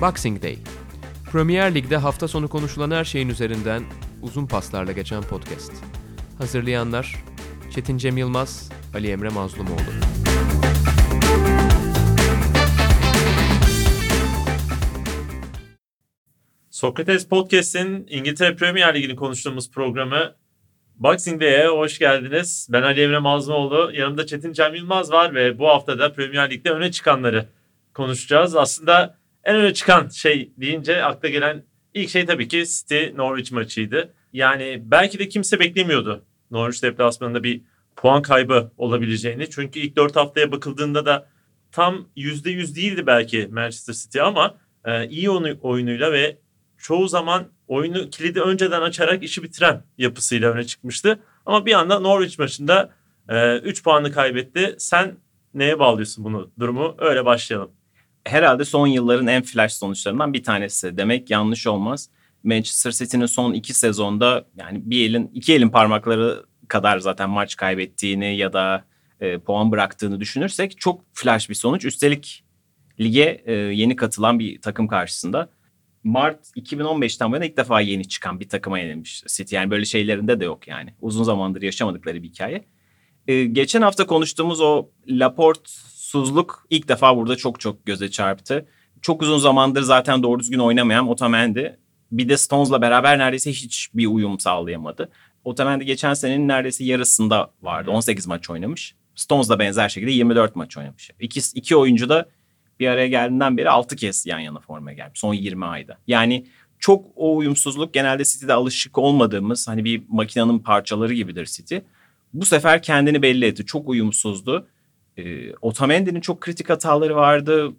Boxing Day. Premier Lig'de hafta sonu konuşulan her şeyin üzerinden uzun paslarla geçen podcast. Hazırlayanlar Çetin Cem Yılmaz, Ali Emre Mazlumoğlu. Sokrates Podcast'in İngiltere Premier Ligi'ni konuştuğumuz programı Boxing Day'e hoş geldiniz. Ben Ali Emre Mazlumoğlu. Yanımda Çetin Cem Yılmaz var ve bu hafta da Premier Lig'de öne çıkanları konuşacağız. Aslında en öne çıkan şey deyince akla gelen ilk şey tabii ki City Norwich maçıydı. Yani belki de kimse beklemiyordu Norwich deplasmanında bir puan kaybı olabileceğini. Çünkü ilk 4 haftaya bakıldığında da tam %100 değildi belki Manchester City ama e, iyi oyunuyla ve çoğu zaman oyunu kilidi önceden açarak işi bitiren yapısıyla öne çıkmıştı. Ama bir anda Norwich maçında 3 e, puanı kaybetti. Sen neye bağlıyorsun bunu durumu? Öyle başlayalım. Herhalde son yılların en flash sonuçlarından bir tanesi demek yanlış olmaz. Manchester City'nin son iki sezonda yani bir elin iki elin parmakları kadar zaten maç kaybettiğini ya da e, puan bıraktığını düşünürsek çok flash bir sonuç. Üstelik lige e, yeni katılan bir takım karşısında. Mart 2015'ten bu yana ilk defa yeni çıkan bir takıma yenilmiş City. Yani böyle şeylerinde de yok yani. Uzun zamandır yaşamadıkları bir hikaye. Ee, geçen hafta konuştuğumuz o Laporte'suzluk ilk defa burada çok çok göze çarptı. Çok uzun zamandır zaten doğru düzgün oynamayan Otamendi bir de Stones'la beraber neredeyse hiç bir uyum sağlayamadı. Otamendi geçen senenin neredeyse yarısında vardı. 18 maç oynamış. Stones'la benzer şekilde 24 maç oynamış. İki, iki oyuncu da bir araya geldiğinden beri 6 kez yan yana formaya gelmiş son 20 ayda. Yani çok o uyumsuzluk genelde City'de alışık olmadığımız hani bir makinenin parçaları gibidir City. Bu sefer kendini belli etti. Çok uyumsuzdu. E, Otamendi'nin çok kritik hataları vardı.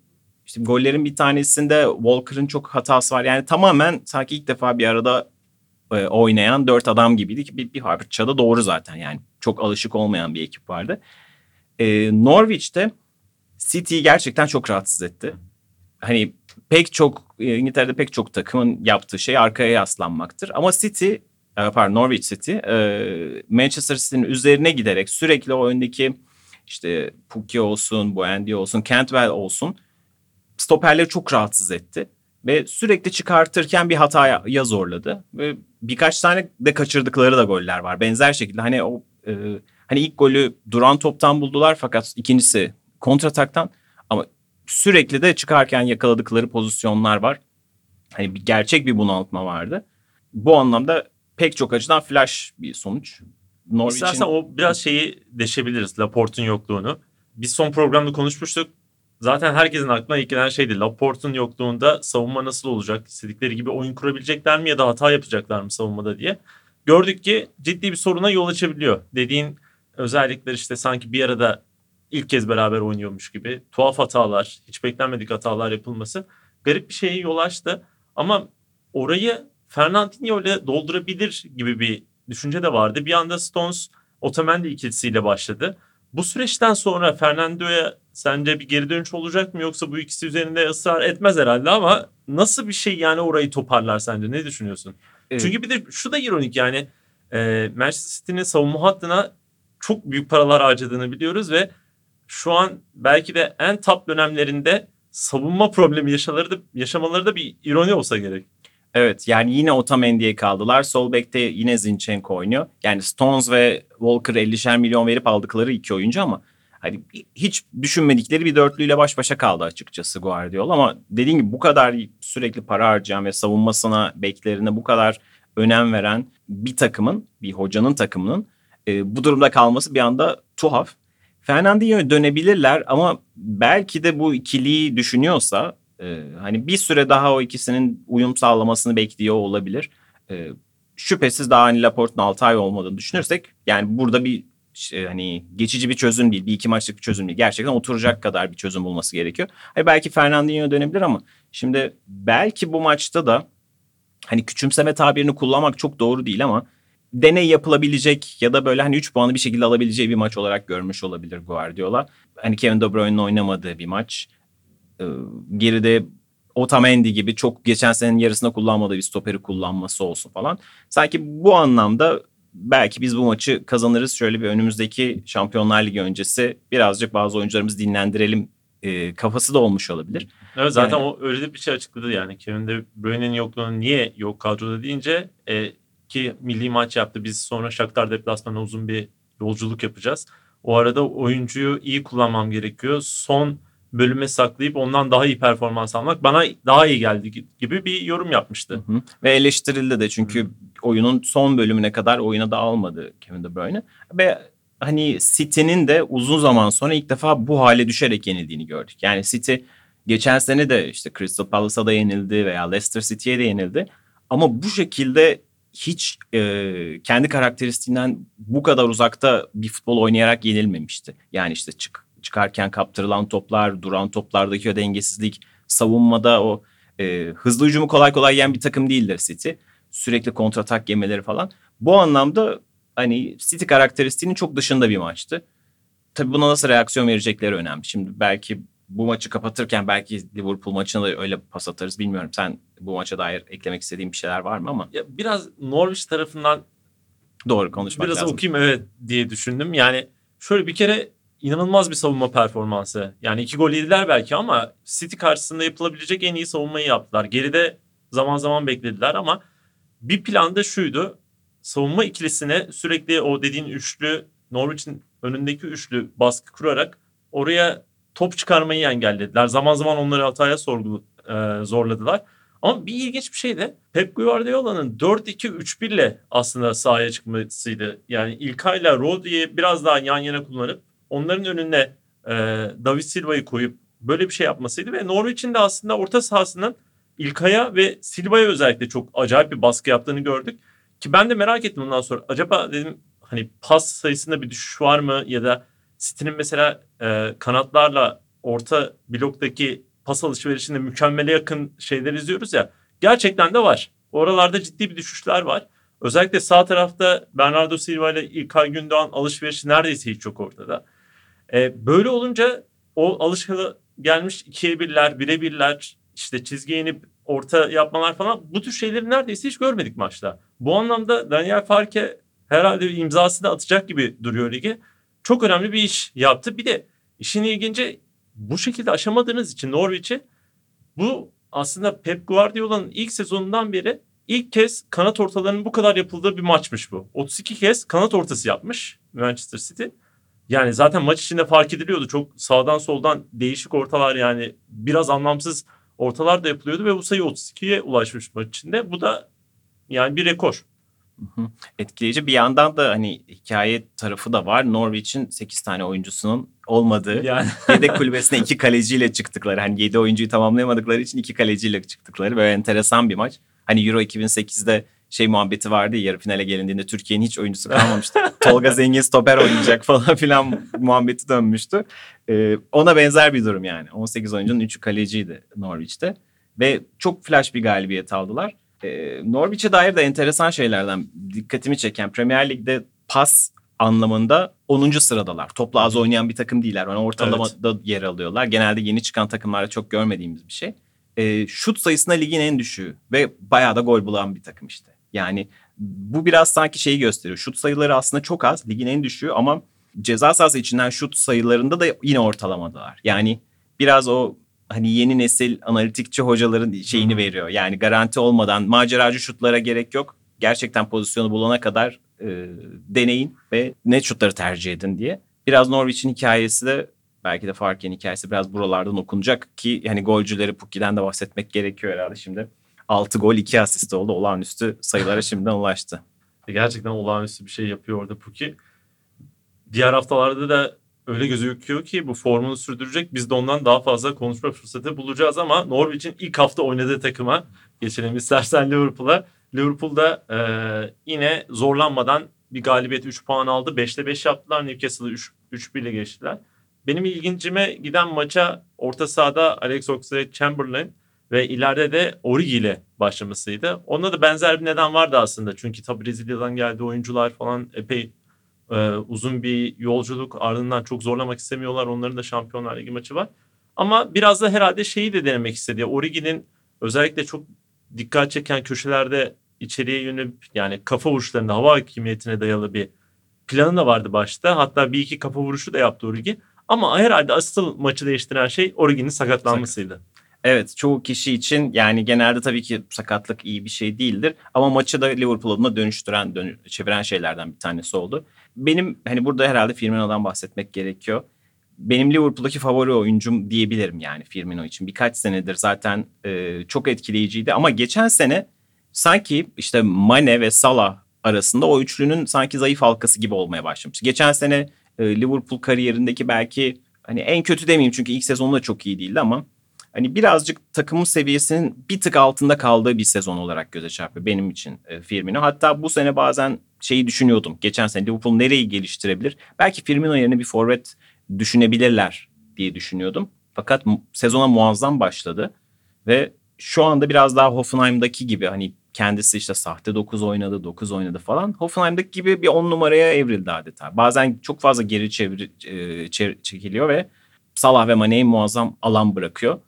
İşte gollerin bir tanesinde Walker'ın çok hatası var. Yani tamamen sanki ilk defa bir arada e, oynayan dört adam gibiydi ki bir, bir parçada doğru zaten yani. Çok alışık olmayan bir ekip vardı. E, Norwich'te City'yi gerçekten çok rahatsız etti. Hani pek çok e, İngiltere'de pek çok takımın yaptığı şey arkaya yaslanmaktır. Ama City, e, pardon Norwich City Manchester City'nin üzerine giderek sürekli o öndeki işte Pukki olsun, Buendia olsun, Cantwell olsun stoperleri çok rahatsız etti. Ve sürekli çıkartırken bir hataya zorladı. Ve birkaç tane de kaçırdıkları da goller var. Benzer şekilde hani o e, hani ilk golü duran toptan buldular fakat ikincisi kontrataktan ama sürekli de çıkarken yakaladıkları pozisyonlar var. Hani bir gerçek bir bunaltma vardı. Bu anlamda pek çok açıdan flash bir sonuç. Norwich'in... İstersen o biraz şeyi deşebiliriz Laporte'un yokluğunu. Biz son programda konuşmuştuk. Zaten herkesin aklına ilk gelen şeydi. Laporte'un yokluğunda savunma nasıl olacak? İstedikleri gibi oyun kurabilecekler mi ya da hata yapacaklar mı savunmada diye. Gördük ki ciddi bir soruna yol açabiliyor. Dediğin özellikler işte sanki bir arada ilk kez beraber oynuyormuş gibi tuhaf hatalar, hiç beklenmedik hatalar yapılması garip bir şeye yol açtı. Ama orayı Fernandinho ile doldurabilir gibi bir düşünce de vardı. Bir anda Stones Otamendi ikilisiyle başladı. Bu süreçten sonra Fernando'ya sence bir geri dönüş olacak mı yoksa bu ikisi üzerinde ısrar etmez herhalde ama nasıl bir şey yani orayı toparlar sence ne düşünüyorsun? Evet. Çünkü bir de şu da ironik yani e, Manchester City'nin savunma hattına çok büyük paralar harcadığını biliyoruz ve şu an belki de en top dönemlerinde savunma problemi yaşamaları da, yaşamaları da bir ironi olsa gerek. Evet yani yine Otamendi'ye kaldılar. Sol bekte yine Zinchenko oynuyor. Yani Stones ve Walker 50'şer milyon verip aldıkları iki oyuncu ama hani hiç düşünmedikleri bir dörtlüyle baş başa kaldı açıkçası Guardiola ama dediğim gibi bu kadar sürekli para harcayan ve savunmasına, beklerine bu kadar önem veren bir takımın, bir hocanın takımının e, bu durumda kalması bir anda tuhaf. Fernandinho'ya dönebilirler ama belki de bu ikiliyi düşünüyorsa e, hani bir süre daha o ikisinin uyum sağlamasını bekliyor olabilir. E, şüphesiz daha hani Laporte'un 6 ay olmadığını düşünürsek yani burada bir şey, hani geçici bir çözüm değil, bir iki maçlık bir çözüm değil. Gerçekten oturacak kadar bir çözüm bulması gerekiyor. Hani belki Fernandinho dönebilir ama şimdi belki bu maçta da hani küçümseme tabirini kullanmak çok doğru değil ama deney yapılabilecek ya da böyle hani 3 puanı bir şekilde alabileceği bir maç olarak görmüş olabilir Guardiola. Hani Kevin De Bruyne'in oynamadığı bir maç. Ee, geride Otamendi gibi çok geçen senenin yarısında kullanmadığı bir stoperi kullanması olsun falan. Sanki bu anlamda belki biz bu maçı kazanırız. Şöyle bir önümüzdeki Şampiyonlar Ligi öncesi birazcık bazı oyuncularımızı dinlendirelim e, kafası da olmuş olabilir. Evet zaten Yani- o öyle de bir şey açıkladı yani. Kevin De Bruyne'nin yokluğunu niye yok kadroda deyince e, ki milli maç yaptı. Biz sonra Shakhtar deplasmanına uzun bir yolculuk yapacağız. O arada oyuncuyu iyi kullanmam gerekiyor. Son bölüme saklayıp ondan daha iyi performans almak bana daha iyi geldi gibi bir yorum yapmıştı. Hı hı. Ve eleştirildi de çünkü oyunun son bölümüne kadar oyuna da almadı Kevin De Bruyne. Ve hani City'nin de uzun zaman sonra ilk defa bu hale düşerek yenildiğini gördük. Yani City geçen sene de işte Crystal Palace'a da yenildi veya Leicester City'ye de yenildi. Ama bu şekilde hiç e, kendi karakteristiğinden bu kadar uzakta bir futbol oynayarak yenilmemişti. Yani işte çık, çıkarken kaptırılan toplar, duran toplardaki o dengesizlik, savunmada o e, hızlı hücumu kolay kolay yiyen bir takım değildir City. Sürekli kontratak yemeleri falan. Bu anlamda hani City karakteristiğinin çok dışında bir maçtı. Tabii buna nasıl reaksiyon verecekleri önemli. Şimdi belki bu maçı kapatırken belki Liverpool maçına da öyle pas atarız bilmiyorum. Sen bu maça dair eklemek istediğin bir şeyler var mı ama Ya biraz Norwich tarafından doğru konuşmak biraz lazım. okuyayım evet diye düşündüm. Yani şöyle bir kere inanılmaz bir savunma performansı. Yani iki gol yediler belki ama City karşısında yapılabilecek en iyi savunmayı yaptılar. Geride zaman zaman beklediler ama bir planda şuydu. Savunma ikilisine sürekli o dediğin üçlü Norwich'in önündeki üçlü baskı kurarak oraya top çıkarmayı engellediler. Zaman zaman onları hataya sorgu, e, zorladılar. Ama bir ilginç bir şey de Pep Guardiola'nın 4-2-3-1 ile aslında sahaya çıkmasıydı. Yani İlkay'la Rodri'yi biraz daha yan yana kullanıp onların önüne e, David Silva'yı koyup böyle bir şey yapmasıydı. Ve Norwich'in de aslında orta sahasının İlkay'a ve Silva'ya özellikle çok acayip bir baskı yaptığını gördük. Ki ben de merak ettim ondan sonra. Acaba dedim hani pas sayısında bir düşüş var mı? Ya da City'nin mesela e, kanatlarla orta bloktaki pas alışverişinde mükemmele yakın şeyler izliyoruz ya. Gerçekten de var. Oralarda ciddi bir düşüşler var. Özellikle sağ tarafta Bernardo Silva ile İlkay Gündoğan alışverişi neredeyse hiç yok ortada. E, böyle olunca o alışkılı gelmiş ikiye birler, bire birler, işte çizgiye inip orta yapmalar falan bu tür şeyleri neredeyse hiç görmedik maçta. Bu anlamda Daniel Farke herhalde bir imzasını atacak gibi duruyor ligi. Çok önemli bir iş yaptı. Bir de işin ilginci bu şekilde aşamadığınız için Norwich'i bu aslında Pep Guardiola'nın ilk sezonundan beri ilk kez kanat ortalarının bu kadar yapıldığı bir maçmış bu. 32 kez kanat ortası yapmış Manchester City. Yani zaten maç içinde fark ediliyordu. Çok sağdan soldan değişik ortalar yani biraz anlamsız ortalar da yapılıyordu ve bu sayı 32'ye ulaşmış maç içinde. Bu da yani bir rekor. Hı hı. Etkileyici bir yandan da hani hikaye tarafı da var. Norwich'in 8 tane oyuncusunun olmadığı Yani yedek kulübesine iki kaleciyle çıktıkları. Hani 7 oyuncuyu tamamlayamadıkları için iki kaleciyle çıktıkları böyle enteresan bir maç. Hani Euro 2008'de şey muhabbeti vardı ya yarı finale gelindiğinde Türkiye'nin hiç oyuncusu kalmamıştı. Tolga Zengin stoper oynayacak falan filan muhabbeti dönmüştü. Ee, ona benzer bir durum yani. 18 oyuncunun 3'ü kaleciydi Norwich'te. Ve çok flash bir galibiyet aldılar. Ee, Norwich'e dair de enteresan şeylerden dikkatimi çeken Premier Lig'de pas anlamında 10. sıradalar. Topla az oynayan bir takım değiller. Yani ortalamada yer alıyorlar. Genelde yeni çıkan takımlarda çok görmediğimiz bir şey. Ee, şut sayısına ligin en düşüğü ve bayağı da gol bulan bir takım işte. Yani bu biraz sanki şeyi gösteriyor. Şut sayıları aslında çok az. Ligin en düşüğü ama ceza sahası içinden şut sayılarında da yine ortalamadalar. Yani biraz o hani yeni nesil analitikçi hocaların şeyini veriyor. Yani garanti olmadan maceracı şutlara gerek yok. Gerçekten pozisyonu bulana kadar e, deneyin ve net şutları tercih edin diye. Biraz Norwich'in hikayesi de belki de Farke'nin hikayesi biraz buralardan okunacak ki yani golcüleri Pukki'den de bahsetmek gerekiyor herhalde şimdi. 6 gol 2 asist oldu. Olağanüstü sayılara şimdiden ulaştı. gerçekten olağanüstü bir şey yapıyor orada Puki. Diğer haftalarda da öyle gözüküyor ki bu formunu sürdürecek. Biz de ondan daha fazla konuşma fırsatı bulacağız ama Norwich'in ilk hafta oynadığı takıma geçelim istersen Liverpool'a. Liverpool'da e, yine zorlanmadan bir galibiyet 3 puan aldı. 5'te 5 yaptılar. Newcastle'ı 3-1 ile geçtiler. Benim ilgincime giden maça orta sahada Alex Oxlade-Chamberlain ve ileride de Origi ile başlamasıydı. Onda da benzer bir neden vardı aslında. Çünkü tabii Brezilya'dan geldi oyuncular falan epey e, uzun bir yolculuk ardından çok zorlamak istemiyorlar. Onların da Şampiyonlar Ligi maçı var. Ama biraz da herhalde şeyi de denemek istedi. Origi'nin özellikle çok dikkat çeken köşelerde içeriye yönelip yani kafa vuruşlarında hava hakimiyetine dayalı bir planı da vardı başta. Hatta bir iki kafa vuruşu da yaptı Origi. Ama herhalde asıl maçı değiştiren şey Origi'nin sakatlanmasıydı. Evet çoğu kişi için yani genelde tabii ki sakatlık iyi bir şey değildir. Ama maçı da Liverpool adına dönüştüren, dönü- çeviren şeylerden bir tanesi oldu. Benim hani burada herhalde Firmino'dan bahsetmek gerekiyor. Benim Liverpool'daki favori oyuncum diyebilirim yani Firmino için. Birkaç senedir zaten e, çok etkileyiciydi. Ama geçen sene sanki işte Mane ve Salah arasında o üçlünün sanki zayıf halkası gibi olmaya başlamıştı. Geçen sene e, Liverpool kariyerindeki belki hani en kötü demeyeyim çünkü ilk sezonu da çok iyi değildi ama hani birazcık takımın seviyesinin bir tık altında kaldığı bir sezon olarak göze çarpıyor benim için e, Firmino. Hatta bu sene bazen şeyi düşünüyordum. Geçen sene Liverpool nereyi geliştirebilir? Belki Firmino yerine bir forvet düşünebilirler diye düşünüyordum. Fakat sezona muazzam başladı ve şu anda biraz daha Hoffenheim'daki gibi hani kendisi işte sahte 9 oynadı, 9 oynadı falan. Hoffenheim'daki gibi bir 10 numaraya evrildi adeta. Bazen çok fazla geri çevir, e, çe- çekiliyor ve Salah ve Mane'yi muazzam alan bırakıyor.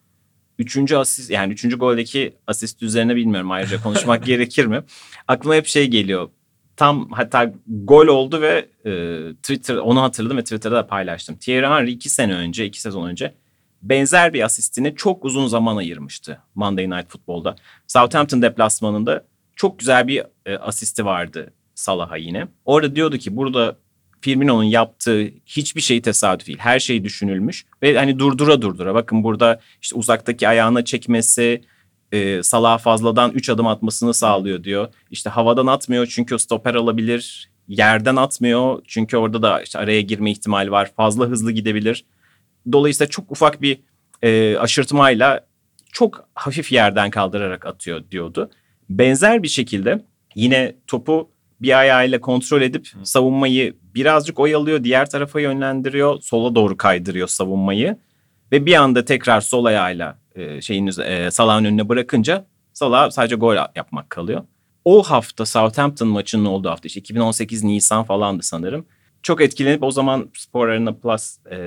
Üçüncü asist yani üçüncü goldeki asist üzerine bilmiyorum ayrıca konuşmak gerekir mi? Aklıma hep şey geliyor. Tam hatta gol oldu ve e, Twitter onu hatırladım ve Twitter'da da paylaştım. Thierry Henry iki sene önce, iki sezon önce benzer bir asistine çok uzun zaman ayırmıştı Monday Night Football'da. Southampton deplasmanında çok güzel bir e, asisti vardı Salah'a yine. Orada diyordu ki burada Firmino'nun yaptığı hiçbir şey tesadüf değil. Her şey düşünülmüş ve hani durdura durdura. Bakın burada işte uzaktaki ayağına çekmesi, e, Salah fazladan 3 adım atmasını sağlıyor diyor. İşte havadan atmıyor çünkü stoper alabilir. Yerden atmıyor çünkü orada da işte araya girme ihtimali var. Fazla hızlı gidebilir. Dolayısıyla çok ufak bir e, aşırtmayla çok hafif yerden kaldırarak atıyor diyordu. Benzer bir şekilde yine topu bir ayağıyla kontrol edip savunmayı birazcık oyalıyor, diğer tarafa yönlendiriyor, sola doğru kaydırıyor savunmayı ve bir anda tekrar sol ayağıyla e, şeyin e, Salah'ın önüne bırakınca Salah sadece gol yapmak kalıyor. O hafta Southampton maçının olduğu hafta işte 2018 Nisan falandı sanırım. Çok etkilenip o zaman Spor Arena Plus e,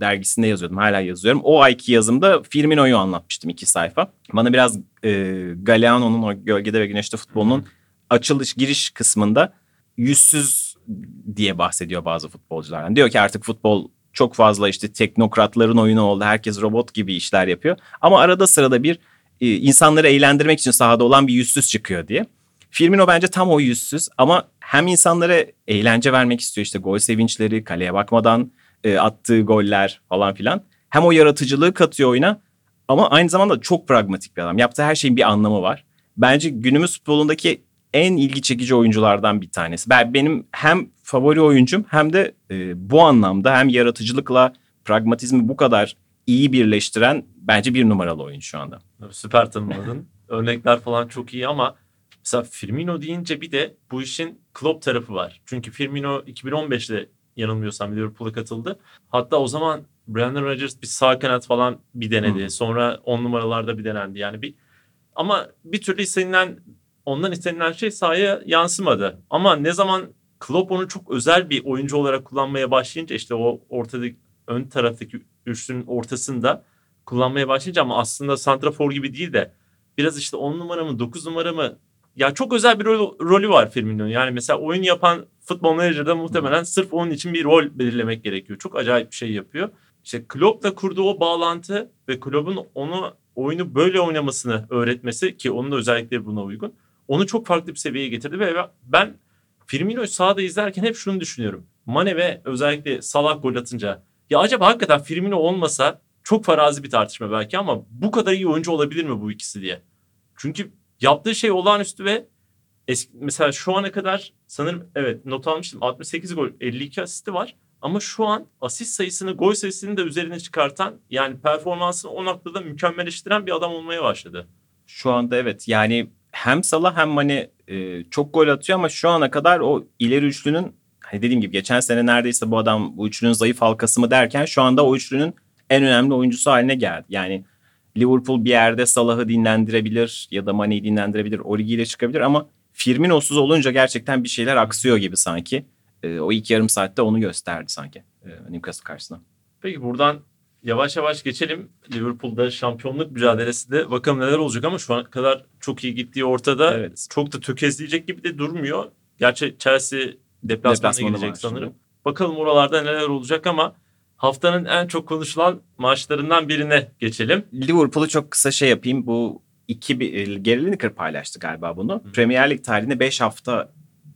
dergisinde yazıyordum. Hala yazıyorum. O ayki yazımda Firmino'yu anlatmıştım iki sayfa. Bana biraz e, Galeano'nun o Gölgede ve Güneşte futbolunun açılış giriş kısmında yüzsüz diye bahsediyor bazı futbolculardan. Diyor ki artık futbol çok fazla işte teknokratların oyunu oldu. Herkes robot gibi işler yapıyor. Ama arada sırada bir e, insanları eğlendirmek için sahada olan bir yüzsüz çıkıyor diye. Firmino bence tam o yüzsüz ama hem insanlara eğlence vermek istiyor işte gol sevinçleri, kaleye bakmadan e, attığı goller falan filan. Hem o yaratıcılığı katıyor oyuna ama aynı zamanda çok pragmatik bir adam. Yaptığı her şeyin bir anlamı var. Bence günümüz futbolundaki en ilgi çekici oyunculardan bir tanesi. Ben benim hem favori oyuncum hem de e, bu anlamda hem yaratıcılıkla pragmatizmi bu kadar iyi birleştiren bence bir numaralı oyuncu şu anda. Süper tanımladın. Örnekler falan çok iyi ama mesela Firmino deyince bir de bu işin Klopp tarafı var. Çünkü Firmino 2015'te yanılmıyorsam Liverpool'a katıldı. Hatta o zaman Brandon Rodgers bir sağ kanat falan bir denedi. Hı. Sonra 10 numaralarda bir denendi. Yani bir ama bir türlü istenilen ondan istenilen şey sahaya yansımadı. Ama ne zaman Klopp onu çok özel bir oyuncu olarak kullanmaya başlayınca işte o ortadaki ön taraftaki üçlünün ortasında kullanmaya başlayınca ama aslında santrafor gibi değil de biraz işte 10 numara mı 9 numara mı ya çok özel bir rol, rolü var Firmino'nun. Yani mesela oyun yapan futbol menajerde muhtemelen sırf onun için bir rol belirlemek gerekiyor. Çok acayip bir şey yapıyor. İşte Klopp'la kurduğu o bağlantı ve Klopp'un onu oyunu böyle oynamasını öğretmesi ki onun da özellikleri buna uygun. Onu çok farklı bir seviyeye getirdi ve ben Firmino'yu sahada izlerken hep şunu düşünüyorum. Mane ve özellikle Salah gol atınca ya acaba hakikaten Firmino olmasa çok farazi bir tartışma belki ama bu kadar iyi oyuncu olabilir mi bu ikisi diye. Çünkü yaptığı şey olağanüstü ve eski, mesela şu ana kadar sanırım evet not almıştım 68 gol 52 asisti var. Ama şu an asist sayısını gol sayısını da üzerine çıkartan yani performansını o noktada mükemmelleştiren bir adam olmaya başladı. Şu anda evet yani hem Salah hem Mane e, çok gol atıyor ama şu ana kadar o ileri üçlünün hani dediğim gibi geçen sene neredeyse bu adam bu üçlünün zayıf halkası mı derken şu anda o üçlünün en önemli oyuncusu haline geldi. Yani Liverpool bir yerde Salah'ı dinlendirebilir ya da Mane'yi dinlendirebilir. Origi ile çıkabilir ama Firmino'suz olunca gerçekten bir şeyler aksıyor gibi sanki. E, o ilk yarım saatte onu gösterdi sanki e, Newcastle karşısında. Peki buradan yavaş yavaş geçelim. Liverpool'da şampiyonluk mücadelesinde bakalım neler olacak ama şu ana kadar çok iyi gittiği ortada. Evet. Çok da tökezleyecek gibi de durmuyor. Gerçi Chelsea deplasmana Deplasmanı gidecek sanırım. şimdi. Bakalım oralarda neler olacak ama haftanın en çok konuşulan maçlarından birine geçelim. Liverpool'u çok kısa şey yapayım. Bu iki e, Gary Lineker paylaştı galiba bunu. Hı. Premier Lig tarihinde 5 hafta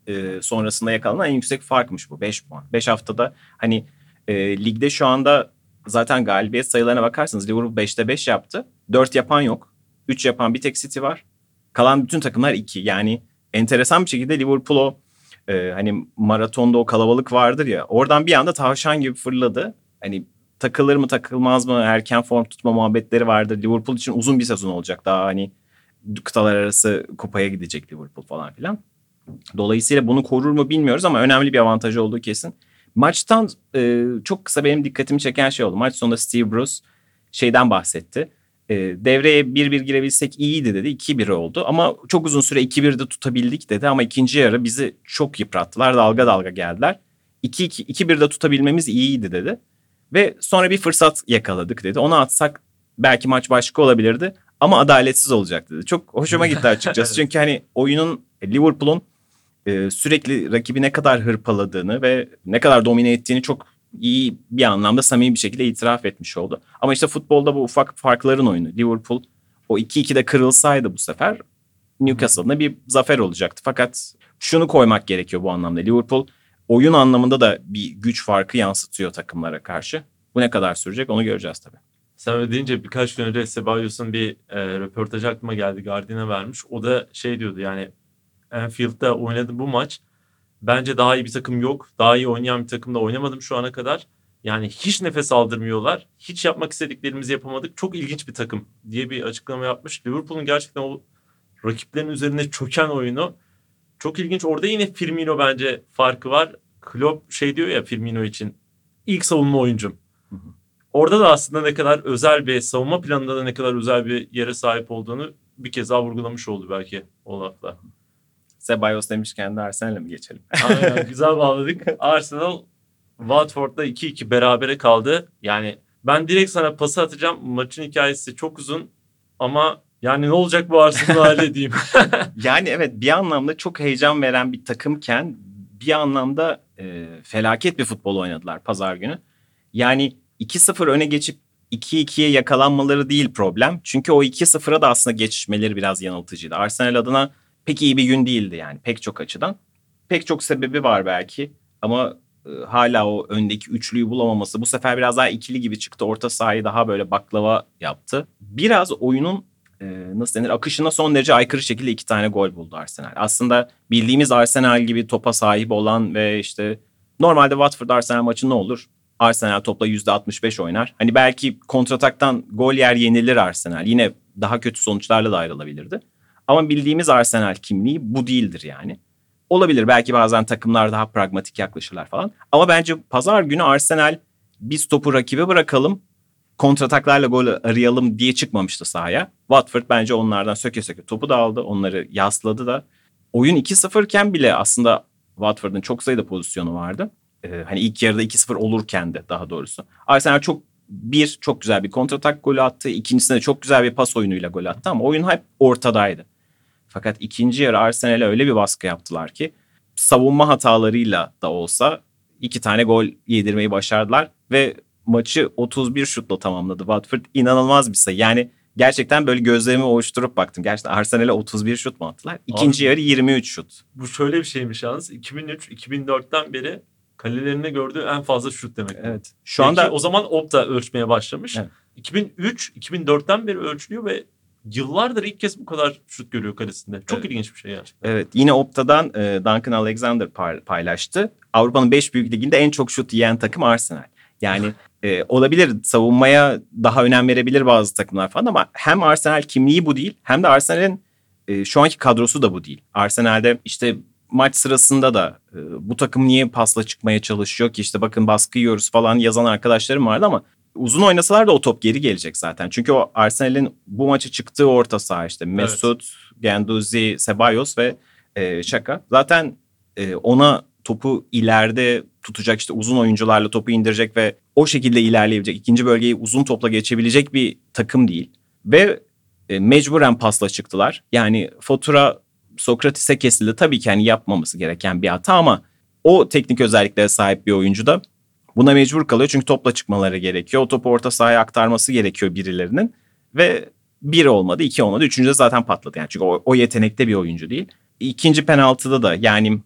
e, sonrasında yakalanan en yüksek farkmış bu 5 puan. 5 haftada hani e, ligde şu anda zaten galibiyet sayılarına bakarsanız Liverpool 5'te 5 yaptı. 4 yapan yok. 3 yapan bir tek City var. Kalan bütün takımlar 2. Yani enteresan bir şekilde Liverpool o e, hani maratonda o kalabalık vardır ya. Oradan bir anda tavşan gibi fırladı. Hani takılır mı takılmaz mı erken form tutma muhabbetleri vardır. Liverpool için uzun bir sezon olacak. Daha hani kıtalar arası kupaya gidecek Liverpool falan filan. Dolayısıyla bunu korur mu bilmiyoruz ama önemli bir avantajı olduğu kesin. Maçtan e, çok kısa benim dikkatimi çeken şey oldu. Maç sonunda Steve Bruce şeyden bahsetti. E, devreye 1-1 girebilsek iyiydi dedi. 2-1 oldu ama çok uzun süre 2-1'de tutabildik dedi. Ama ikinci yarı bizi çok yıprattılar. Dalga dalga geldiler. 2-2, 2-1'de tutabilmemiz iyiydi dedi. Ve sonra bir fırsat yakaladık dedi. Onu atsak belki maç başka olabilirdi. Ama adaletsiz olacak dedi. Çok hoşuma gitti açıkçası. Çünkü hani oyunun Liverpool'un e, sürekli rakibi ne kadar hırpaladığını ve ne kadar domine ettiğini çok iyi bir anlamda samimi bir şekilde itiraf etmiş oldu. Ama işte futbolda bu ufak farkların oyunu. Liverpool o 2-2'de kırılsaydı bu sefer Newcastle'da bir zafer olacaktı. Fakat şunu koymak gerekiyor bu anlamda. Liverpool oyun anlamında da bir güç farkı yansıtıyor takımlara karşı. Bu ne kadar sürecek onu göreceğiz tabii. Sen öyle deyince birkaç gün önce Cebalos'un bir e, röportajı aklıma geldi. Guardian'a vermiş. O da şey diyordu yani Anfield'da oynadı bu maç. Bence daha iyi bir takım yok. Daha iyi oynayan bir takımda oynamadım şu ana kadar. Yani hiç nefes aldırmıyorlar. Hiç yapmak istediklerimizi yapamadık. Çok ilginç bir takım diye bir açıklama yapmış. Liverpool'un gerçekten o rakiplerin üzerine çöken oyunu çok ilginç. Orada yine Firmino bence farkı var. Klopp şey diyor ya Firmino için ilk savunma oyuncum. Hı hı. Orada da aslında ne kadar özel bir savunma planında da ne kadar özel bir yere sahip olduğunu bir kez daha vurgulamış oldu belki o lafla. Ceballos demişken de Arsenal'e mi geçelim? Aynen güzel bağladık. Arsenal Watford'da 2-2 berabere kaldı. Yani ben direkt sana pası atacağım. Maçın hikayesi çok uzun ama yani ne olacak bu Arsenal hali diyeyim. Yani evet bir anlamda çok heyecan veren bir takımken bir anlamda e, felaket bir futbol oynadılar pazar günü. Yani 2-0 öne geçip 2-2'ye yakalanmaları değil problem. Çünkü o 2-0'a da aslında geçişmeleri biraz yanıltıcıydı. Arsenal adına pek iyi bir gün değildi yani pek çok açıdan. Pek çok sebebi var belki ama e, hala o öndeki üçlüyü bulamaması bu sefer biraz daha ikili gibi çıktı. Orta sahayı daha böyle baklava yaptı. Biraz oyunun e, nasıl denir akışına son derece aykırı şekilde iki tane gol buldu Arsenal. Aslında bildiğimiz Arsenal gibi topa sahip olan ve işte normalde Watford Arsenal maçı ne olur? Arsenal topla %65 oynar. Hani belki kontrataktan gol yer yenilir Arsenal. Yine daha kötü sonuçlarla da ayrılabilirdi. Ama bildiğimiz Arsenal kimliği bu değildir yani. Olabilir belki bazen takımlar daha pragmatik yaklaşırlar falan. Ama bence pazar günü Arsenal biz topu rakibe bırakalım kontrataklarla gol arayalım diye çıkmamıştı sahaya. Watford bence onlardan söke söke topu da aldı. Onları yasladı da. Oyun 2-0 iken bile aslında Watford'un çok sayıda pozisyonu vardı. Ee, hani ilk yarıda 2-0 olurken de daha doğrusu. Arsenal çok bir çok güzel bir kontratak golü attı. İkincisinde çok güzel bir pas oyunuyla gol attı ama oyun hep ortadaydı. Fakat ikinci yarı Arsenal'e öyle bir baskı yaptılar ki savunma hatalarıyla da olsa iki tane gol yedirmeyi başardılar ve maçı 31 şutla tamamladı Watford. İnanılmaz bir sayı. Yani gerçekten böyle gözlerimi ovuşturup baktım. Gerçekten Arsenal'e 31 şut mu attılar? İkinci Abi- yarı 23 şut. bu şöyle bir şeymiş yalnız. 2003-2004'ten beri kalelerinde gördüğü en fazla şut demek. Evet. Şu Belki anda o zaman Opta ölçmeye başlamış. Evet. 2003-2004'ten beri ölçülüyor ve yıllardır ilk kez bu kadar şut görüyor kalesinde. Çok Evet. ilginç bir şey gerçekten. evet yine Opta'dan e, Duncan Alexander paylaştı. Avrupa'nın 5 büyük liginde en çok şut yiyen takım Arsenal. Yani e, olabilir savunmaya daha önem verebilir bazı takımlar falan ama hem Arsenal kimliği bu değil hem de Arsenal'in e, şu anki kadrosu da bu değil. Arsenal'de işte maç sırasında da e, bu takım niye pasla çıkmaya çalışıyor ki işte bakın baskı yiyoruz falan yazan arkadaşlarım vardı ama uzun oynasalar da o top geri gelecek zaten. Çünkü o Arsenal'in bu maçı çıktığı orta saha işte Mesut, Genduzi, Ceballos ve e, Şaka. Zaten e, ona topu ileride tutacak işte uzun oyuncularla topu indirecek ve o şekilde ilerleyebilecek, ikinci bölgeyi uzun topla geçebilecek bir takım değil. Ve e, mecburen pasla çıktılar. Yani fatura Sokrates'e kesildi. Tabii ki hani yapmaması gereken bir hata ama o teknik özelliklere sahip bir oyuncu da Buna mecbur kalıyor çünkü topla çıkmaları gerekiyor. O topu orta sahaya aktarması gerekiyor birilerinin. Ve bir olmadı, iki olmadı. Üçüncüde zaten patladı. Yani çünkü o, o yetenekte bir oyuncu değil. İkinci penaltıda da yani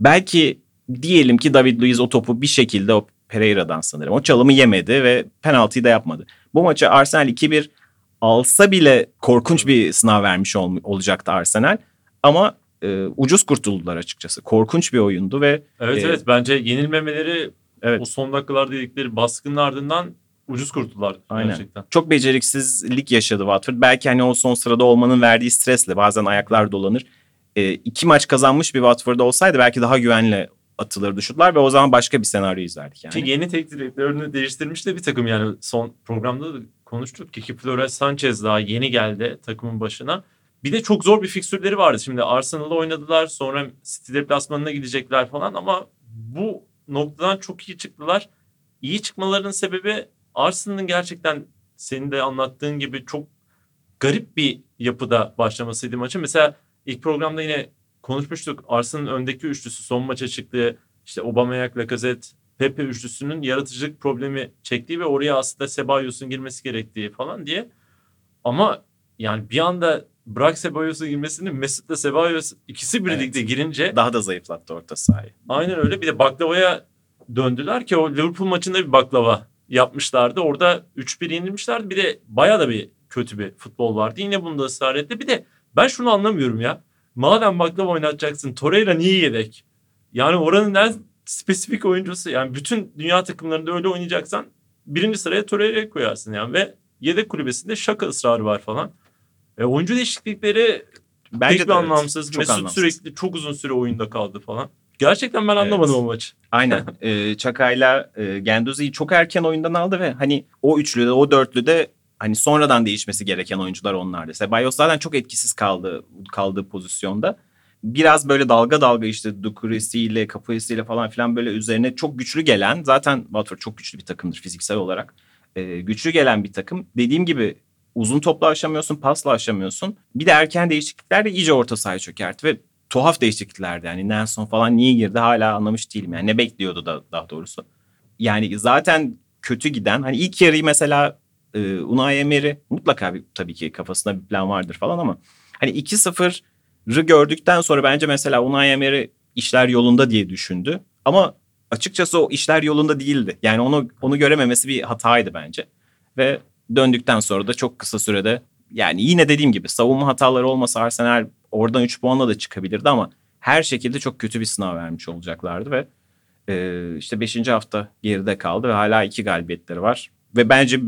belki diyelim ki David Luiz o topu bir şekilde o Pereira'dan sanırım. O çalımı yemedi ve penaltıyı da yapmadı. Bu maçı Arsenal 2-1 alsa bile korkunç bir sınav vermiş ol, olacaktı Arsenal. Ama e, ucuz kurtuldular açıkçası. Korkunç bir oyundu ve Evet Ee, evet bence yenilmemeleri Evet. o son dakikalar dedikleri baskının ardından ucuz kurtuldular Aynen. gerçekten. çok beceriksizlik yaşadı Watford. Belki hani o son sırada olmanın verdiği stresle bazen ayaklar dolanır. E, iki maç kazanmış bir Watford olsaydı belki daha güvenle atılırdı şutlar ve o zaman başka bir senaryo izlerdik yani. Ki yeni teknik direktörünü değiştirmiş de bir takım yani son programda da konuştuk. Kiki Flores Sanchez daha yeni geldi takımın başına. Bir de çok zor bir fikstürleri vardı. Şimdi Arsenal'la oynadılar sonra City deplasmanına gidecekler falan ama bu noktadan çok iyi çıktılar. İyi çıkmalarının sebebi Arsenal'ın gerçekten senin de anlattığın gibi çok garip bir yapıda başlamasıydı maçı. Mesela ilk programda yine konuşmuştuk. Arsenal'ın öndeki üçlüsü son maça çıktı. İşte Aubameyang, Lacazette, Pepe üçlüsünün yaratıcılık problemi çektiği ve oraya aslında Cebalos'un girmesi gerektiği falan diye. Ama yani bir anda bırak Cebalos'un girmesini Mesut'la Ceballos ikisi birlikte girince Daha da zayıflattı orta sahayı. aynen öyle bir de baklavaya döndüler ki o Liverpool maçında bir baklava yapmışlardı. Orada 3-1 yenilmişlerdi. Bir de bayağı da bir kötü bir futbol vardı. Yine bunda ısrar etti. Bir de ben şunu anlamıyorum ya. Madem baklava oynatacaksın Torreira niye yedek? Yani oranın en spesifik oyuncusu. Yani bütün dünya takımlarında öyle oynayacaksan birinci sıraya Torreira'yı koyarsın yani. Ve yedek kulübesinde şaka ısrarı var falan. E, oyuncu değişiklikleri Bence pek de bir evet. anlamsız. Çok Mesut anlamsız. sürekli çok uzun süre oyunda kaldı falan. Gerçekten ben anlamadım Evet. o maçı. Aynen. Ee, Çakay'la e, Genduzi'yi çok erken oyundan aldı ve hani o üçlüde o dörtlüde hani sonradan değişmesi gereken oyuncular onlardı. Ceballos zaten çok etkisiz kaldı kaldığı pozisyonda. Biraz böyle dalga dalga işte Dukurisi'yle, Capuisi'yle falan filan böyle üzerine çok güçlü gelen zaten Watford çok güçlü bir takımdır fiziksel olarak. Ee, güçlü gelen bir takım. Dediğim gibi uzun topla aşamıyorsun, pasla aşamıyorsun. Bir de erken değişiklikler de iyice orta sahaya çökertti ve tuhaf değişikliklerdi. Yani Nelson falan niye girdi hala anlamış değilim. Yani ne bekliyordu da daha doğrusu. Yani zaten kötü giden hani ilk yarıyı mesela e, Unai Emery mutlaka bir, tabii ki kafasında bir plan vardır falan ama hani 2-0'ı gördükten sonra bence mesela Unai Emery işler yolunda diye düşündü. Ama açıkçası o işler yolunda değildi. Yani onu onu görememesi bir hataydı bence. Ve döndükten sonra da çok kısa sürede yani yine dediğim gibi savunma hataları olmasa Arsenal oradan 3 puanla da çıkabilirdi ama her şekilde çok kötü bir sınav vermiş olacaklardı ve e, işte 5. hafta geride kaldı ve hala iki galibiyetleri var. Ve bence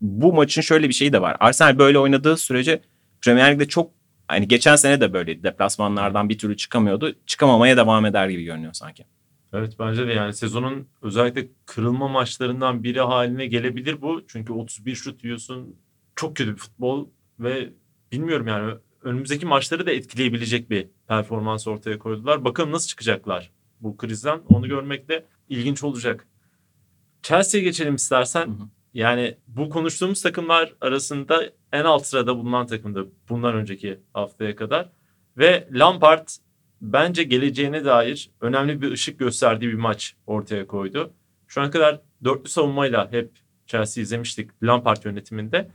bu- maçın şöyle bir şeyi de var. Arsenal böyle oynadığı sürece Premier Lig'de çok hani geçen sene de böyleydi. Deplasmanlardan bir türlü çıkamıyordu. Çıkamamaya devam eder gibi görünüyor sanki. Evet bence de yani sezonun özellikle kırılma maçlarından biri haline gelebilir bu. Çünkü 31 şut yiyorsun. Çok kötü bir futbol ve bilmiyorum yani önümüzdeki maçları da etkileyebilecek bir performans ortaya koydular. Bakalım nasıl çıkacaklar bu krizden onu görmek de ilginç olacak. Chelsea'ye geçelim istersen. Hı hı. Yani bu konuştuğumuz takımlar arasında en alt sırada bulunan takımdı bundan önceki haftaya kadar. Ve Lampard bence geleceğine dair önemli bir ışık gösterdiği bir maç ortaya koydu. Şu ana kadar dörtlü savunmayla hep Chelsea izlemiştik Lampard yönetiminde.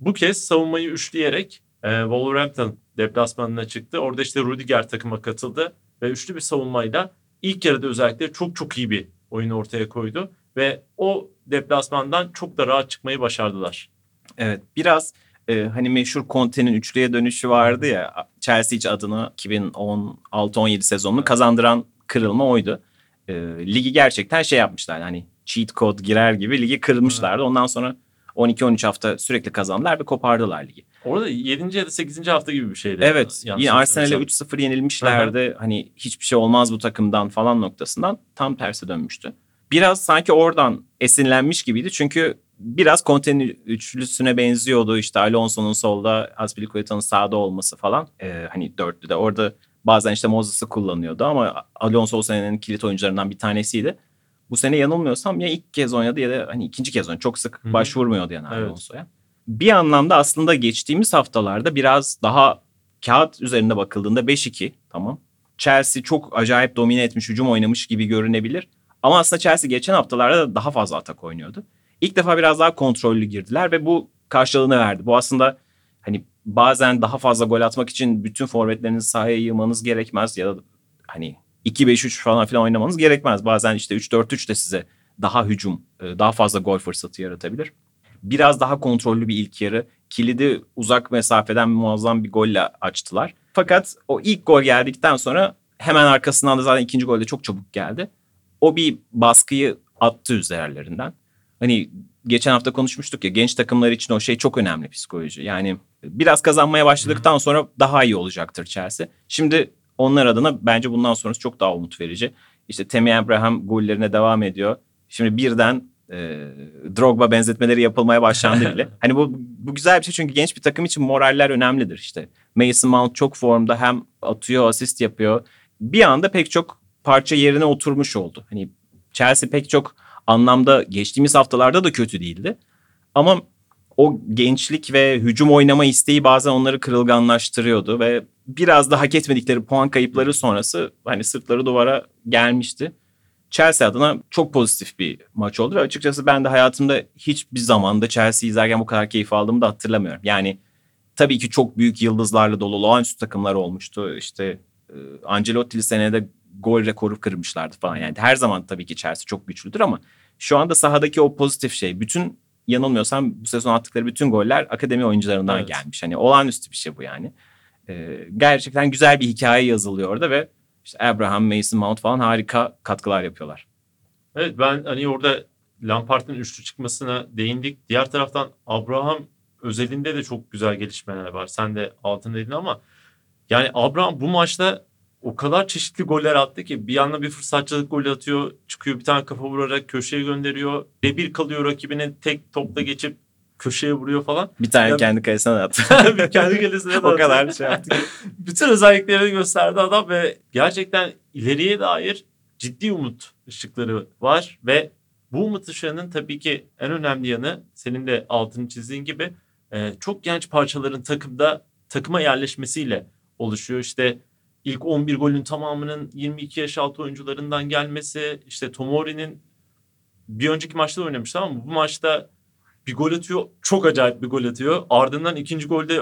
Bu kez savunmayı üçleyerek e, Wolverhampton deplasmanına çıktı. Orada işte Rudiger takıma katıldı ve üçlü bir savunmayla ilk yarıda özellikle çok çok iyi bir oyun ortaya koydu. Ve o deplasmandan çok da rahat çıkmayı başardılar. Evet biraz e, hani meşhur Conte'nin üçlüye dönüşü vardı ya Chelsea hiç adını 2016-17 sezonunu kazandıran kırılma oydu. E, ligi gerçekten şey yapmışlar hani cheat code girer gibi ligi kırmışlardı. Ondan sonra 12-13 hafta sürekli kazandılar ve kopardılar ligi. Orada 7. ya da 8. hafta gibi bir şeydi. Evet yine Arsenal'e hatırlamıyorsam. 3-0 yenilmişlerdi. Hani hiçbir şey olmaz bu takımdan falan noktasından tam tersi dönmüştü. Biraz sanki oradan esinlenmiş gibiydi. Çünkü biraz Conte'nin üçlüsüne benziyordu. İşte Alonso'nun solda, Azpilicueta'nın sağda olması falan. Ee, hani dörtlüde. Orada bazen işte Moses'ı kullanıyordu ama Alonso o senenin kilit oyuncularından bir tanesiydi. Bu sene yanılmıyorsam ya ilk kez oynadı ya da hani ikinci kez oynadı. Çok sık Hı hı. başvurmuyordu yani Evet. Alonso'ya. Bir anlamda aslında geçtiğimiz haftalarda biraz daha kağıt üzerinde bakıldığında 5-2 tamam. Chelsea çok acayip domine etmiş, hücum oynamış gibi görünebilir. Ama aslında Chelsea geçen haftalarda da daha fazla atak oynuyordu. İlk defa biraz daha kontrollü girdiler ve bu karşılığını verdi. Bu aslında hani bazen daha fazla gol atmak için bütün forvetlerinizi sahaya yığmanız gerekmez ya da hani 2-5-3 falan filan oynamanız gerekmez. Bazen işte 3-4-3 de size daha hücum, e, daha fazla gol fırsatı yaratabilir. Biraz daha kontrollü bir ilk yarı. Kilidi uzak mesafeden muazzam bir golle açtılar. Fakat o ilk gol geldikten sonra hemen arkasından da zaten ikinci gol de çok çabuk geldi. O bir baskıyı attı üzerlerinden. Hani geçen hafta konuşmuştuk ya genç takımlar için o şey çok önemli psikoloji. Yani biraz kazanmaya başladıktan sonra daha iyi olacaktır Chelsea. Şimdi onlar adına bence bundan sonrası çok daha umut verici. İşte Temi Abraham gollerine devam ediyor. Şimdi birden e, Drogba benzetmeleri yapılmaya başlandı bile. hani bu, bu güzel bir şey çünkü genç bir takım için moraller önemlidir işte. Mason Mount çok formda hem atıyor asist yapıyor. Bir anda pek çok parça yerine oturmuş oldu. Hani Chelsea pek çok anlamda geçtiğimiz haftalarda da kötü değildi. Ama o gençlik ve hücum oynama isteği bazen onları kırılganlaştırıyordu ve biraz da hak etmedikleri puan kayıpları sonrası hani sırtları duvara gelmişti. Chelsea adına çok pozitif bir maç oldu ve açıkçası ben de hayatımda hiçbir zamanda Chelsea izlerken bu kadar keyif aldığımı da hatırlamıyorum. Yani tabii ki çok büyük yıldızlarla dolu olağanüstü takımlar olmuştu. İşte Ancelotti'li senede gol rekoru kırmışlardı falan. Yani her zaman tabii ki Chelsea çok güçlüdür ama şu anda sahadaki o pozitif şey bütün yanılmıyorsam bu sezon attıkları bütün goller akademi oyuncularından Evet. gelmiş. Hani olağanüstü bir şey bu yani. Ee, gerçekten güzel bir hikaye yazılıyor orada ve işte Abraham, Mason Mount falan harika katkılar yapıyorlar. Evet ben hani orada Lampard'ın üçlü çıkmasına değindik. Diğer taraftan Abraham özelinde de çok güzel gelişmeler var. Sen de altın dedin ama yani Abraham bu maçta o kadar çeşitli goller attı ki bir anda bir fırsatçılık golü atıyor. Çıkıyor bir tane kafa vurarak köşeye gönderiyor. Rebir kalıyor rakibinin tek topla geçip köşeye vuruyor falan. Bir tane Ya- kendi kalesine attı. Bir Kendi kalesine de o kadar şey yaptı. Bütün özelliklerini gösterdi adam ve gerçekten ileriye dair ciddi umut ışıkları var ve bu umut ışığının tabii ki en önemli yanı senin de altını çizdiğin gibi e, çok genç parçaların takımda takıma yerleşmesiyle oluşuyor. İşte ilk 11 golün tamamının 22 yaş altı oyuncularından gelmesi, işte Tomori'nin bir önceki maçta oynamıştı ama bu maçta bir gol atıyor. Çok acayip bir gol atıyor. Ardından ikinci golde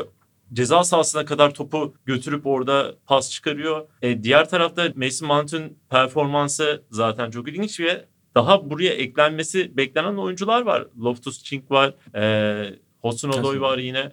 ceza sahasına kadar topu götürüp orada pas çıkarıyor. E, diğer tarafta Mason Mount'un performansı zaten çok ilginç ve daha buraya eklenmesi beklenen oyuncular var. Loftus Cheek var, e, Hudson Odoi var yine.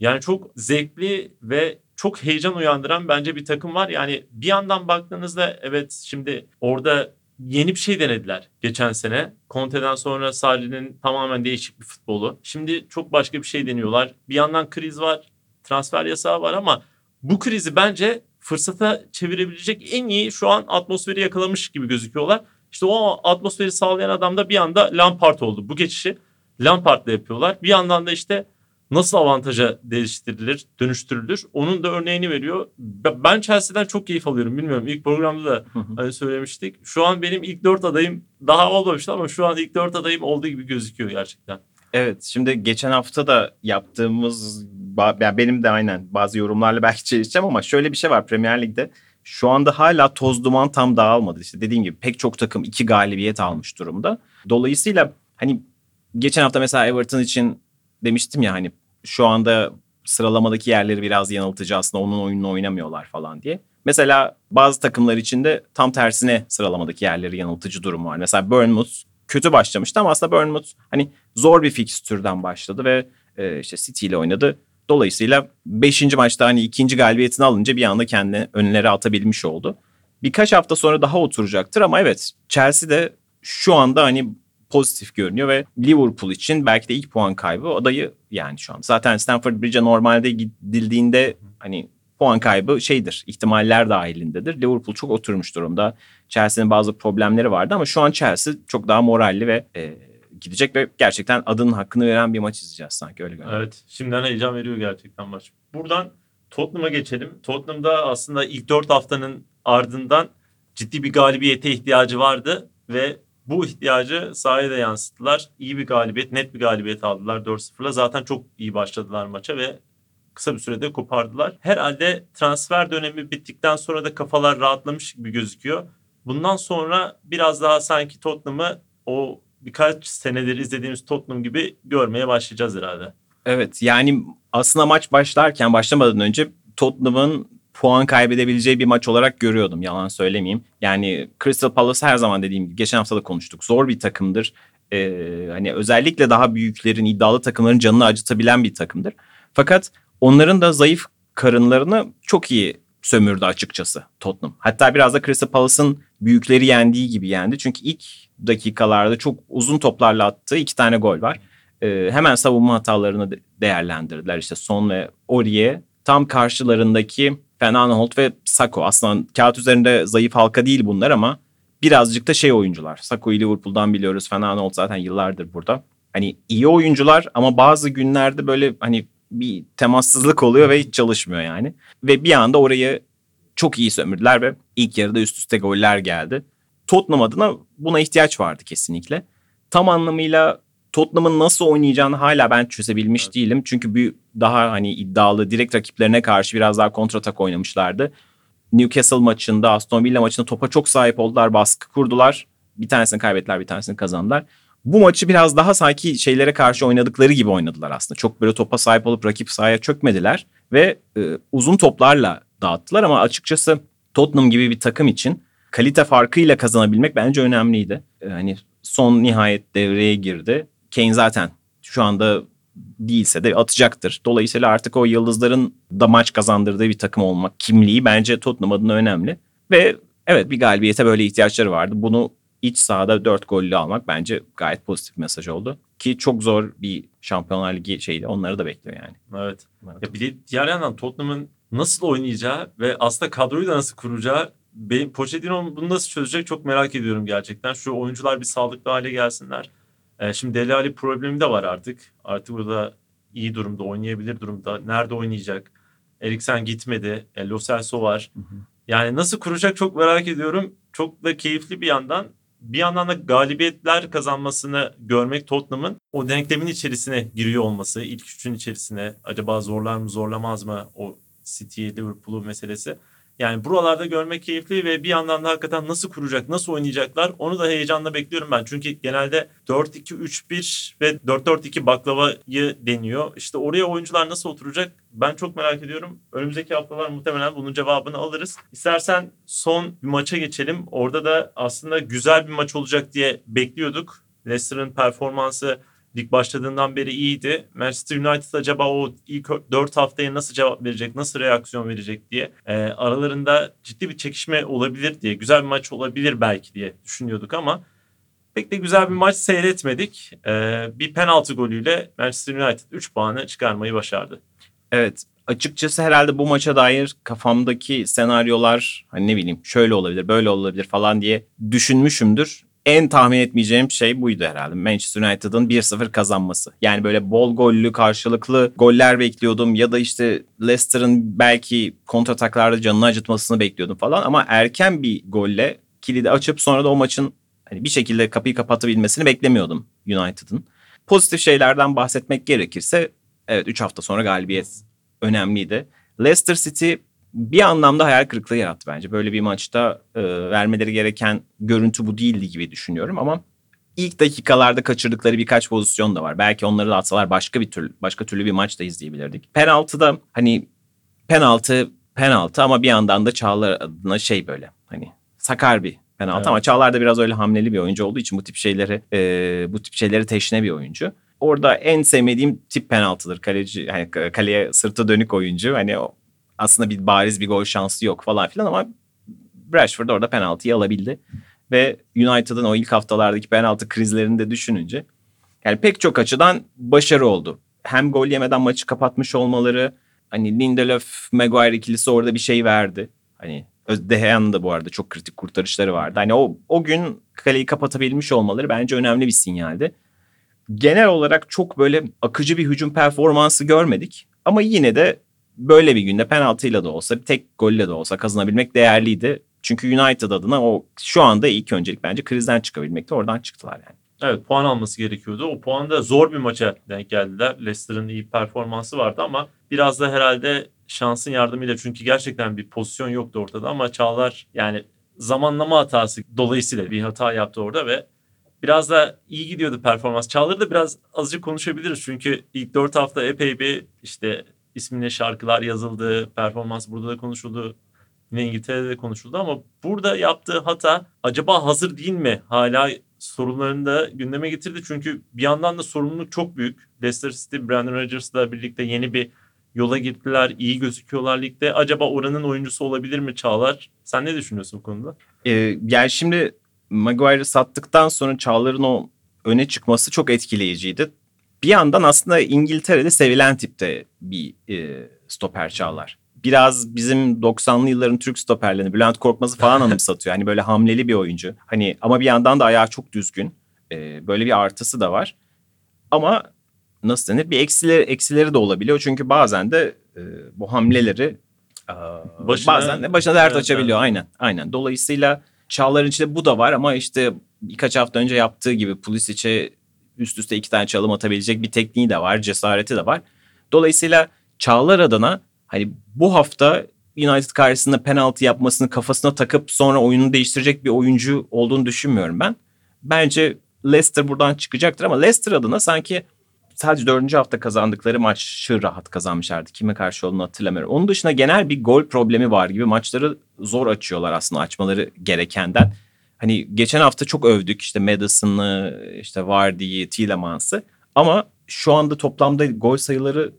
Yani çok zevkli ve çok heyecan uyandıran bence bir takım var. Yani bir yandan baktığınızda evet şimdi orada yeni bir şey denediler geçen sene. Conte'den sonra Sarri'nin tamamen değişik bir futbolu. Şimdi çok başka bir şey deniyorlar. Bir yandan kriz var, transfer yasağı var ama bu krizi bence fırsata çevirebilecek en iyi şu an atmosferi yakalamış gibi gözüküyorlar. İşte o atmosferi sağlayan adam da bir anda Lampard oldu. Bu geçişi Lampard'la yapıyorlar. Bir yandan da işte nasıl avantaja değiştirilir, dönüştürülür onun da örneğini veriyor. Be- Ben Chelsea'den çok keyif alıyorum. Bilmiyorum ilk programda da hani söylemiştik. Şu an benim ilk dört adayım daha olmamıştı ama şu an ilk dört adayım olduğu gibi gözüküyor gerçekten. Evet şimdi geçen hafta da yaptığımız yani benim de aynen bazı yorumlarla belki çelişeceğim ama şöyle bir şey var Premier Lig'de şu anda hala toz duman tam dağılmadı. İşte dediğim gibi pek çok takım iki galibiyet almış durumda. Dolayısıyla hani geçen hafta mesela Everton için demiştim ya hani şu anda sıralamadaki yerleri biraz yanıltıcı aslında onun oyununu oynamıyorlar falan diye. Mesela bazı takımlar için de tam tersine sıralamadaki yerleri yanıltıcı durum var. Mesela Bournemouth kötü başlamıştı ama aslında Bournemouth hani zor bir fikstürden başladı ve e, işte City ile oynadı. Dolayısıyla 5. maçta hani ikinci galibiyetini alınca bir anda kendini önlere atabilmiş oldu. Birkaç hafta sonra daha oturacaktır ama evet Chelsea de şu anda hani pozitif görünüyor ve Liverpool için belki de ilk puan kaybı adayı yani şu an. Zaten Stamford Bridge'e normalde gidildiğinde hani puan kaybı şeydir, ihtimaller dahilindedir. Liverpool çok oturmuş durumda. Chelsea'nin bazı problemleri vardı ama şu an Chelsea çok daha moralli ve e, gidecek ve gerçekten adının hakkını veren bir maç izleyeceğiz sanki öyle görünüyor. Evet şimdiden heyecan veriyor gerçekten maç. Buradan Tottenham'a geçelim. Tottenham'da aslında ilk 4 haftanın ardından ciddi bir galibiyete ihtiyacı vardı ve bu ihtiyacı sahaya da yansıttılar. İyi bir galibiyet, net bir galibiyet aldılar 4-0'la. Zaten çok iyi başladılar maça ve kısa bir sürede kopardılar. Herhalde transfer dönemi bittikten sonra da kafalar rahatlamış gibi gözüküyor. bundan sonra biraz daha sanki Tottenham'ı o birkaç senedir izlediğimiz Tottenham gibi görmeye başlayacağız herhalde. Evet yani aslında maç başlarken başlamadan önce Tottenham'ın puan kaybedebileceği bir maç olarak görüyordum yalan söylemeyeyim. Yani Crystal Palace her zaman dediğim gibi geçen hafta da konuştuk. Zor bir takımdır. Ee, hani özellikle daha büyüklerin iddialı takımların canını acıtabilen bir takımdır. Fakat onların da zayıf karınlarını çok iyi sömürdü açıkçası Tottenham. Hatta biraz da Crystal Palace'ın büyükleri yendiği gibi yendi. Çünkü ilk dakikalarda çok uzun toplarla attığı iki tane gol var. Ee, hemen savunma hatalarını değerlendirdiler. İşte Son ve Oriye tam karşılarındaki Fernanholt ve Sako. Aslında kağıt üzerinde zayıf halka değil bunlar ama birazcık da şey oyuncular. Sako'yu Liverpool'dan biliyoruz. Fernanholt zaten yıllardır burada. Hani iyi oyuncular ama bazı günlerde böyle hani bir temassızlık oluyor ve hiç çalışmıyor yani. Ve bir anda orayı çok iyi sömürdüler ve ilk yarıda üst üste goller geldi. Tottenham adına buna ihtiyaç vardı kesinlikle. Tam anlamıyla Tottenham'ın nasıl oynayacağını hala ben çözebilmiş evet. değilim. Çünkü bir daha hani iddialı direkt rakiplerine karşı biraz daha kontratak oynamışlardı. Newcastle maçında, Aston Villa maçında topa çok sahip oldular, baskı kurdular. Bir tanesini kaybettiler, bir tanesini kazandılar. Bu maçı biraz daha sanki şeylere karşı oynadıkları gibi oynadılar aslında. Çok böyle topa sahip olup rakip sahaya çökmediler ve e, uzun toplarla dağıttılar ama açıkçası Tottenham gibi bir takım için kalite farkıyla kazanabilmek bence önemliydi. E, hani son nihayet devreye girdi. Kane zaten şu anda değilse de atacaktır. Dolayısıyla artık o yıldızların da maç kazandırdığı bir takım olmak kimliği bence Tottenham adına önemli. Ve evet bir galibiyete böyle ihtiyaçları vardı. Bunu iç sahada 4 gollü almak bence gayet pozitif bir mesaj oldu. Ki çok zor bir Şampiyonlar Ligi şeydi. Onları da bekliyor yani. Evet. Ya bir de diğer yandan Tottenham'ın nasıl oynayacağı ve aslında kadroyu da nasıl kuracağı benim Pochettino bunu nasıl çözecek çok merak ediyorum gerçekten. Şu oyuncular bir sağlıklı hale gelsinler. Ee, şimdi Deli Ali problemi de var artık. Artık burada iyi durumda, oynayabilir durumda. Nerede oynayacak? Eriksen gitmedi. E, Lo Celso var. Hı hı. Yani nasıl kuracak çok merak ediyorum. Çok da keyifli bir yandan. Bir yandan da galibiyetler kazanmasını görmek Tottenham'ın o denklemin içerisine giriyor olması, ilk üçün içerisine acaba zorlar mı zorlamaz mı o City, Liverpool'u meselesi. Yani buralarda görmek keyifli ve bir yandan da hakikaten nasıl kuracak, nasıl oynayacaklar onu da heyecanla bekliyorum ben. Çünkü genelde 4-2-3-1 ve 4-4-2 baklavayı deniyor. İşte oraya oyuncular nasıl oturacak ben çok merak ediyorum. Önümüzdeki haftalar muhtemelen bunun cevabını alırız. İstersen son bir maça geçelim. Orada da aslında güzel bir maç olacak diye bekliyorduk. Leicester'ın performansı lig başladığından beri iyiydi. Manchester United acaba o ilk 4 haftaya nasıl cevap verecek, nasıl reaksiyon verecek diye e, aralarında ciddi bir çekişme olabilir diye, güzel bir maç olabilir belki diye düşünüyorduk ama pek de güzel bir maç seyretmedik. E, bir penaltı golüyle Manchester United 3 puanı çıkarmayı başardı. Evet açıkçası herhalde bu maça dair kafamdaki senaryolar hani ne bileyim şöyle olabilir böyle olabilir falan diye düşünmüşümdür en tahmin etmeyeceğim şey buydu herhalde. Manchester United'ın 1-0 kazanması. Yani böyle bol gollü karşılıklı goller bekliyordum ya da işte Leicester'ın belki kontrataklarda canını acıtmasını bekliyordum falan ama erken bir golle kilidi açıp sonra da o maçın hani bir şekilde kapıyı kapatabilmesini beklemiyordum United'ın. Pozitif şeylerden bahsetmek gerekirse evet 3 hafta sonra galibiyet önemliydi. Leicester City bir anlamda hayal kırıklığı yarattı bence. Böyle bir maçta e, vermeleri gereken görüntü bu değildi gibi düşünüyorum ama ilk dakikalarda kaçırdıkları birkaç pozisyon da var. Belki onları da atsalar başka bir türlü başka türlü bir maç da izleyebilirdik. Penaltıda hani penaltı penaltı ama bir yandan da Çağlar adına şey böyle hani sakar bir penaltı evet. ama Çağlar da biraz öyle hamleli bir oyuncu olduğu için bu tip şeyleri e, bu tip şeyleri teşne bir oyuncu. Orada en sevmediğim tip penaltıdır. Kaleci yani kaleye sırtı dönük oyuncu. Hani o aslında bir bariz bir gol şansı yok falan filan ama Rashford orada penaltıyı alabildi. Ve United'ın o ilk haftalardaki penaltı krizlerini de düşününce yani pek çok açıdan başarı oldu. Hem gol yemeden maçı kapatmış olmaları hani Lindelöf Maguire ikilisi orada bir şey verdi. Hani Dehea'nın da bu arada çok kritik kurtarışları vardı. Hani o, o gün kaleyi kapatabilmiş olmaları bence önemli bir sinyaldi. Genel olarak çok böyle akıcı bir hücum performansı görmedik. Ama yine de böyle bir günde penaltıyla da olsa bir tek golle de olsa kazanabilmek değerliydi. Çünkü United adına o şu anda ilk öncelik bence krizden çıkabilmekte oradan çıktılar yani. Evet puan alması gerekiyordu. O puan da zor bir maça denk geldiler. Leicester'ın iyi performansı vardı ama biraz da herhalde şansın yardımıyla çünkü gerçekten bir pozisyon yoktu ortada ama Çağlar yani zamanlama hatası dolayısıyla bir hata yaptı orada ve biraz da iyi gidiyordu performans. Çağlar'ı da biraz azıcık konuşabiliriz. Çünkü ilk dört hafta epey bir işte ismine şarkılar yazıldı. Performans burada da konuşuldu. Yine İngiltere'de de konuşuldu ama burada yaptığı hata acaba hazır değil mi? Hala sorunlarını da gündeme getirdi. Çünkü bir yandan da sorumluluk çok büyük. Leicester City, Brandon Rodgers'la birlikte yeni bir yola gittiler. iyi gözüküyorlar ligde. Acaba oranın oyuncusu olabilir mi Çağlar? Sen ne düşünüyorsun bu konuda? Ee, yani şimdi Maguire'ı sattıktan sonra Çağlar'ın o öne çıkması çok etkileyiciydi. Bir yandan aslında İngiltere'de sevilen tipte bir e, stoper Çağlar. Biraz bizim 90'lı yılların Türk stoperlerini Bülent Korkmaz'ı falan anımsatıyor. Hani böyle hamleli bir oyuncu. Hani ama bir yandan da ayağı çok düzgün. Ee, böyle bir artısı da var. Ama nasıl denir? Bir eksileri, eksileri de olabiliyor. Çünkü bazen de e, bu hamleleri e, Başına- bazen de başına dert Evet, açabiliyor. evet. Aynen. Aynen. Dolayısıyla Çağlar'ın içinde bu da var ama işte birkaç hafta önce yaptığı gibi Pulisic'e üst üste iki tane çalım atabilecek bir tekniği de var, cesareti de var. Dolayısıyla Çağlar adına hani bu hafta United karşısında penaltı yapmasını kafasına takıp sonra oyunu değiştirecek bir oyuncu olduğunu düşünmüyorum ben. Bence Leicester buradan çıkacaktır ama Leicester adına sanki sadece dördüncü hafta kazandıkları maçı rahat kazanmışlardı. Kime karşı olduğunu hatırlamıyorum. Onun dışında genel bir gol problemi var gibi maçları zor açıyorlar aslında açmaları gerekenden. Hani geçen hafta çok övdük işte Madison'ı, işte Vardy'yi, Tielemans'ı. Ama şu anda toplamda gol sayıları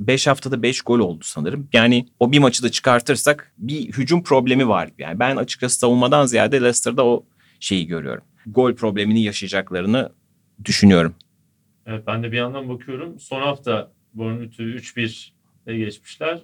5 haftada 5 gol oldu sanırım. Yani o bir maçı da çıkartırsak bir hücum problemi var. Yani ben açıkçası savunmadan ziyade Leicester'da o şeyi görüyorum. Gol problemini yaşayacaklarını düşünüyorum. Evet ben de bir yandan bakıyorum. Son hafta Bournemouth'u 3-1 ile geçmişler.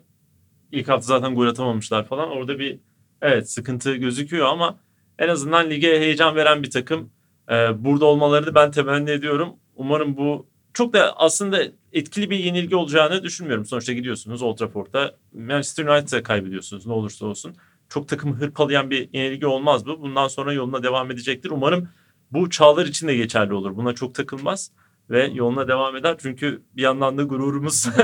İlk hafta zaten gol atamamışlar falan. Orada bir evet sıkıntı gözüküyor ama en azından lige heyecan veren bir takım. Ee, burada olmalarını ben temenni ediyorum. Umarım bu çok da aslında etkili bir yenilgi olacağını düşünmüyorum. Sonuçta gidiyorsunuz Old Trafford'da Manchester United'a kaybediyorsunuz ne olursa olsun. Çok takımı hırpalayan bir yenilgi olmaz bu. Bundan sonra yoluna devam edecektir. Umarım bu çağlar için de geçerli olur. Buna çok takılmaz ve yoluna devam eder. Çünkü bir yandan da gururumuz.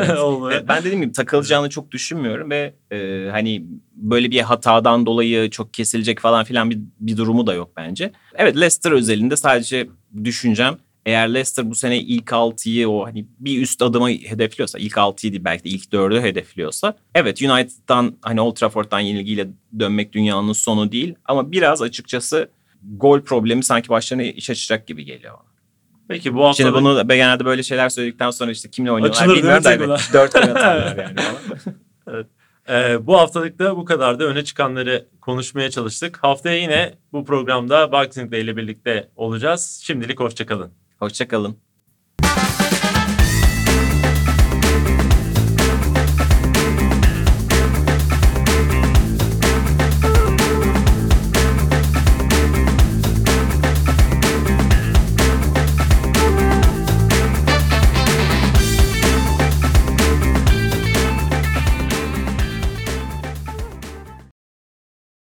Evet, ben dediğim gibi takılacağını çok düşünmüyorum ve e, hani böyle bir hatadan dolayı çok kesilecek falan filan bir, bir durumu da yok bence. Evet Leicester özelinde sadece düşüncem eğer Leicester bu sene ilk 6'yı o hani bir üst adımı hedefliyorsa ilk 6'yı değil belki de ilk 4'ü hedefliyorsa evet United'dan hani Old Trafford'dan yenilgiyle dönmek dünyanın sonu değil ama biraz açıkçası gol problemi sanki başlarına iş açacak gibi geliyor bana. Peki bu hafta Şimdi bunu da- genelde böyle şeyler söyledikten sonra işte kimle oynuyorlar Açılır bilmiyorum da evet, takımlar? dört gol atarlar yani falan. Ee, bu haftalık da bu kadar da öne çıkanları konuşmaya çalıştık. Haftaya yine bu programda Boxing Day ile birlikte olacağız. Şimdilik hoşçakalın. Hoşçakalın.